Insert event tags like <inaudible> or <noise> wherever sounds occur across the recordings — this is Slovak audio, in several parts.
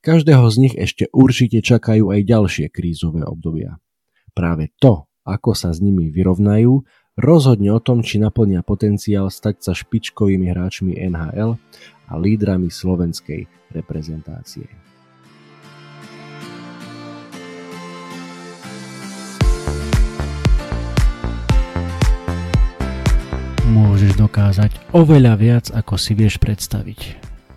Každého z nich ešte určite čakajú aj ďalšie krízové obdobia. Práve to, ako sa s nimi vyrovnajú, rozhodne o tom, či naplnia potenciál stať sa špičkovými hráčmi NHL a lídrami slovenskej reprezentácie. Môžeš dokázať oveľa viac, ako si vieš predstaviť.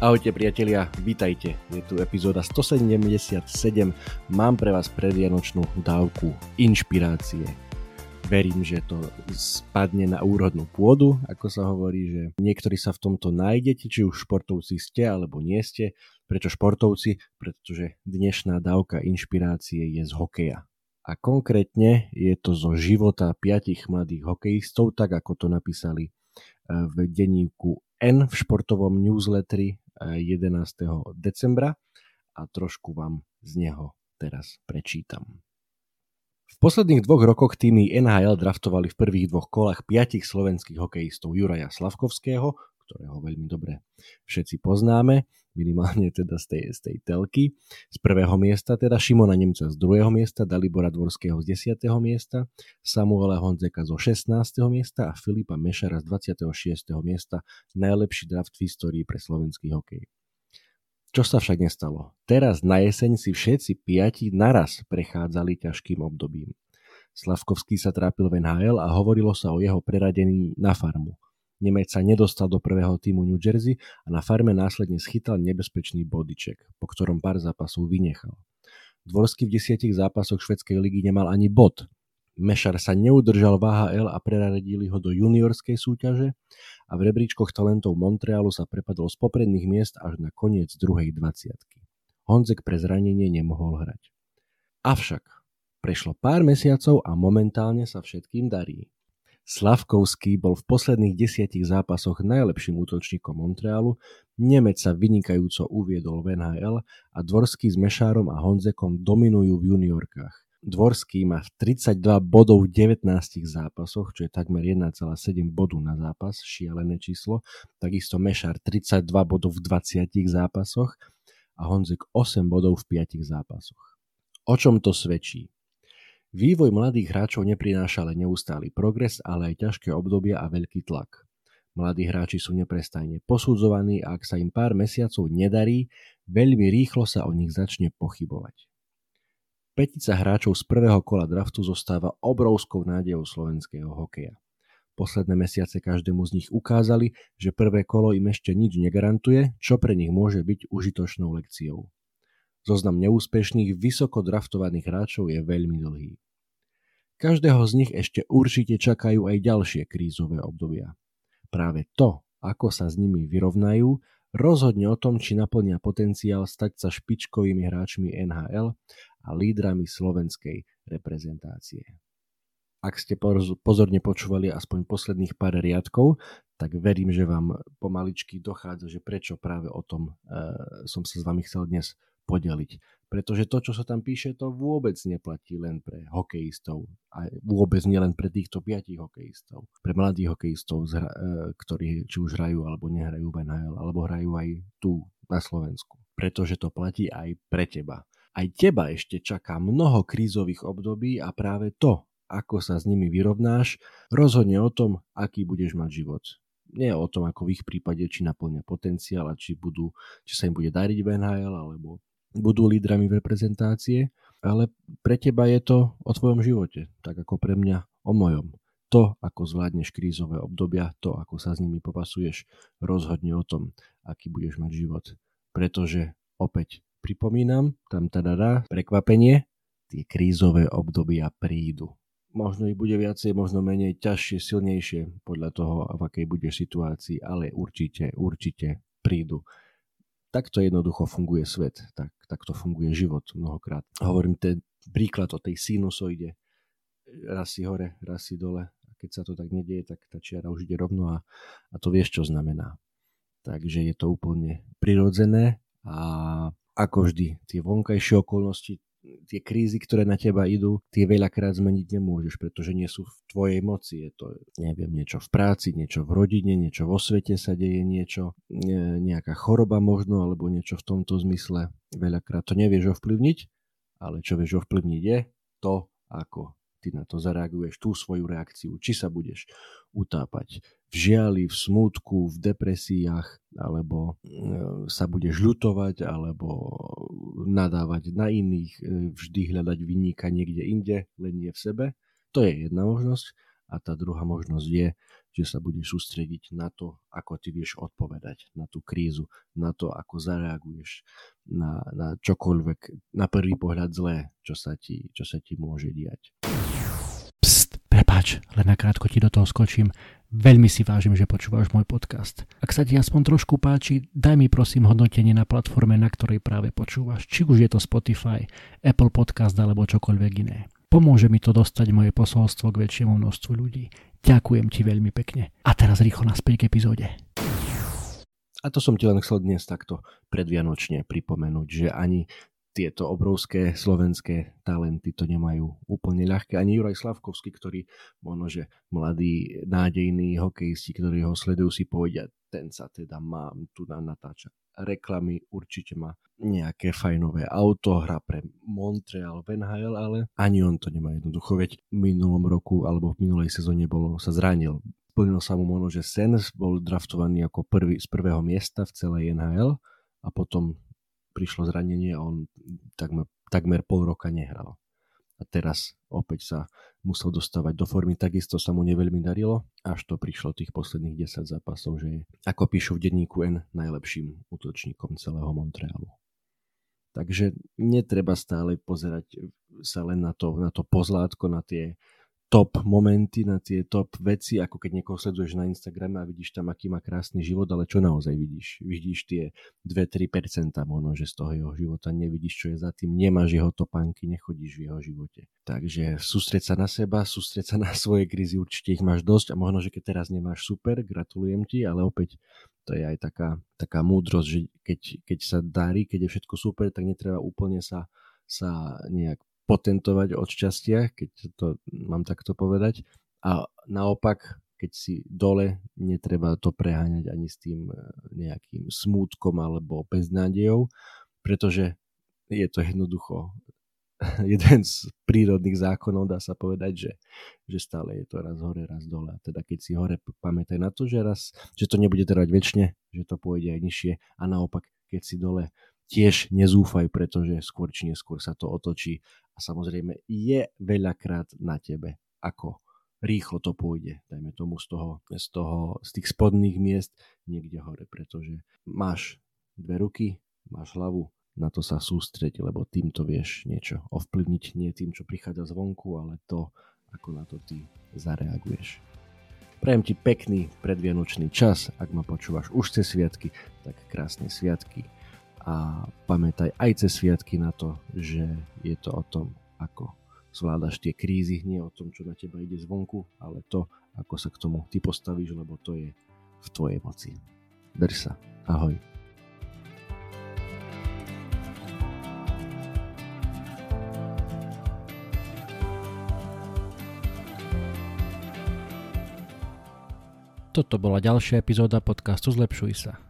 Ahojte priatelia, vítajte. Je tu epizóda 177. Mám pre vás predvianočnú dávku inšpirácie. Verím, že to spadne na úrodnú pôdu, ako sa hovorí, že niektorí sa v tomto nájdete, či už športovci ste alebo nie ste. Prečo športovci? Pretože dnešná dávka inšpirácie je z hokeja. A konkrétne je to zo života piatich mladých hokejistov, tak ako to napísali eh, v denníku N v športovom newsletteri 11. decembra a trošku vám z neho teraz prečítam. V posledných dvoch rokoch týmy NHL draftovali v prvých dvoch kolách piatich slovenských hokejistov Juraja Slavkovského, ktorého veľmi dobre všetci poznáme, minimálne teda z tej, z tej telky. Z prvého miesta teda Šimona Nemca z druhého miesta, Dalibora Dvorského z 10. miesta, Samuela Honzeka zo 16. miesta a Filipa Mešara z 26. miesta. Najlepší draft v histórii pre slovenský hokej. Čo sa však nestalo? Teraz na jeseň si všetci piati naraz prechádzali ťažkým obdobím. Slavkovský sa trápil v NHL a hovorilo sa o jeho preradení na farmu. Nemec sa nedostal do prvého týmu New Jersey a na farme následne schytal nebezpečný bodyček, po ktorom pár zápasov vynechal. Dvorsky v desiatich zápasoch švedskej ligy nemal ani bod. Mešar sa neudržal v AHL a preradili ho do juniorskej súťaže a v rebríčkoch talentov Montrealu sa prepadol z popredných miest až na koniec druhej dvaciatky. Honzek pre zranenie nemohol hrať. Avšak prešlo pár mesiacov a momentálne sa všetkým darí. Slavkovský bol v posledných desiatich zápasoch najlepším útočníkom Montrealu, Nemec sa vynikajúco uviedol v NHL a Dvorský s Mešárom a Honzekom dominujú v juniorkách. Dvorský má 32 bodov v 19 zápasoch, čo je takmer 1,7 bodu na zápas, šialené číslo. Takisto Mešár 32 bodov v 20 zápasoch a Honzek 8 bodov v 5 zápasoch. O čom to svedčí? Vývoj mladých hráčov neprináša len neustály progres, ale aj ťažké obdobia a veľký tlak. Mladí hráči sú neprestajne posudzovaní a ak sa im pár mesiacov nedarí, veľmi rýchlo sa o nich začne pochybovať. Petica hráčov z prvého kola draftu zostáva obrovskou nádejou slovenského hokeja. Posledné mesiace každému z nich ukázali, že prvé kolo im ešte nič negarantuje, čo pre nich môže byť užitočnou lekciou. Zoznam neúspešných, vysoko draftovaných hráčov je veľmi dlhý. Každého z nich ešte určite čakajú aj ďalšie krízové obdobia. Práve to, ako sa s nimi vyrovnajú, rozhodne o tom, či naplnia potenciál stať sa špičkovými hráčmi NHL a lídrami slovenskej reprezentácie. Ak ste pozorne počúvali aspoň posledných pár riadkov, tak verím, že vám pomaličky dochádza, že prečo práve o tom e, som sa s vami chcel dnes podeliť. Pretože to, čo sa tam píše, to vôbec neplatí len pre hokejistov. A vôbec nielen pre týchto piatich hokejistov. Pre mladých hokejistov, e, ktorí či už hrajú alebo nehrajú v NHL, alebo hrajú aj tu na Slovensku. Pretože to platí aj pre teba. Aj teba ešte čaká mnoho krízových období a práve to, ako sa s nimi vyrovnáš, rozhodne o tom, aký budeš mať život nie o tom, ako v ich prípade, či naplňa potenciál a či, budú, či sa im bude dariť v NHL, alebo budú lídrami v reprezentácie, ale pre teba je to o tvojom živote, tak ako pre mňa o mojom. To, ako zvládneš krízové obdobia, to, ako sa s nimi popasuješ, rozhodne o tom, aký budeš mať život. Pretože opäť pripomínam, tam teda dá prekvapenie, tie krízové obdobia prídu. Možno ich bude viacej, možno menej, ťažšie, silnejšie, podľa toho, v akej budeš situácii, ale určite, určite prídu takto jednoducho funguje svet, tak, takto funguje život mnohokrát. Hovorím ten príklad o tej sinusoide, raz si hore, raz si dole, a keď sa to tak nedieje, tak tá čiara už ide rovno a, a to vieš, čo znamená. Takže je to úplne prirodzené a ako vždy, tie vonkajšie okolnosti tie krízy, ktoré na teba idú, tie veľakrát zmeniť nemôžeš, pretože nie sú v tvojej moci. Je to, neviem, niečo v práci, niečo v rodine, niečo vo svete sa deje, niečo, nejaká choroba možno, alebo niečo v tomto zmysle. Veľakrát to nevieš ovplyvniť, ale čo vieš ovplyvniť je to, ako ty na to zareaguješ, tú svoju reakciu, či sa budeš utápať v žiali, v smútku, v depresiách, alebo e, sa budeš ľutovať, alebo nadávať na iných, e, vždy hľadať vyníka niekde inde, len nie v sebe. To je jedna možnosť. A tá druhá možnosť je, že sa budeš sústrediť na to, ako ty vieš odpovedať na tú krízu, na to, ako zareaguješ na, na čokoľvek na prvý pohľad zlé, čo sa ti, čo sa ti môže diať. Pst, prepáč, len nakrátko ti do toho skočím. Veľmi si vážim, že počúvaš môj podcast. Ak sa ti aspoň trošku páči, daj mi prosím hodnotenie na platforme, na ktorej práve počúvaš. Či už je to Spotify, Apple Podcast alebo čokoľvek iné. Pomôže mi to dostať moje posolstvo k väčšiemu množstvu ľudí. Ďakujem ti veľmi pekne. A teraz rýchlo naspäť k epizóde. A to som ti len chcel dnes takto predvianočne pripomenúť, že ani tieto obrovské slovenské talenty to nemajú úplne ľahké. Ani Juraj Slavkovský, ktorý možno, že mladí, nádejní hokejisti, ktorí ho sledujú, si povedia, ten sa teda mám tu na natáča reklamy, určite má nejaké fajnové auto, hra pre Montreal v NHL, ale ani on to nemá jednoducho, veď v minulom roku alebo v minulej sezóne bolo, sa zranil. Splnil sa mu možno, že Sens bol draftovaný ako prvý, z prvého miesta v celej NHL a potom prišlo zranenie a on takmer, takmer pol roka nehral. A teraz opäť sa musel dostávať do formy, takisto sa mu neveľmi darilo, až to prišlo tých posledných 10 zápasov, že je, ako píšu v denníku N, najlepším útočníkom celého Montrealu. Takže netreba stále pozerať sa len na to, na to pozlátko, na tie top momenty, na tie top veci, ako keď niekoho sleduješ na Instagrame a vidíš tam, aký má krásny život, ale čo naozaj vidíš? Vidíš tie 2-3% možno, že z toho jeho života nevidíš, čo je za tým, nemáš jeho topánky, nechodíš v jeho živote. Takže sústreť sa na seba, sústreť sa na <laughs> svoje krízy, určite ich máš dosť a možno, že keď teraz nemáš super, gratulujem ti, ale opäť to je aj taká, taká múdrosť, že keď, keď sa darí, keď je všetko super, tak netreba úplne sa, sa nejak potentovať od šťastia, keď to mám takto povedať. A naopak, keď si dole, netreba to preháňať ani s tým e, nejakým smútkom alebo beznádejou, pretože je to jednoducho <laughs> jeden z prírodných zákonov, dá sa povedať, že, že stále je to raz hore, raz dole. Teda keď si hore, pamätaj na to, že raz, že to nebude trvať väčšine, že to pôjde aj nižšie a naopak, keď si dole, tiež nezúfaj, pretože skôr či neskôr sa to otočí. A samozrejme je veľakrát na tebe, ako rýchlo to pôjde, dajme tomu z toho, z toho, z tých spodných miest niekde hore, pretože máš dve ruky, máš hlavu, na to sa sústreť, lebo týmto vieš niečo ovplyvniť, nie tým, čo prichádza zvonku, ale to, ako na to ty zareaguješ. Prajem ti pekný predvianočný čas, ak ma počúvaš už cez sviatky, tak krásne sviatky a pamätaj aj cez sviatky na to, že je to o tom, ako zvládaš tie krízy, nie o tom, čo na teba ide zvonku, ale to, ako sa k tomu ty postavíš, lebo to je v tvojej moci. Drž sa. Ahoj. Toto bola ďalšia epizóda podcastu Zlepšuj sa.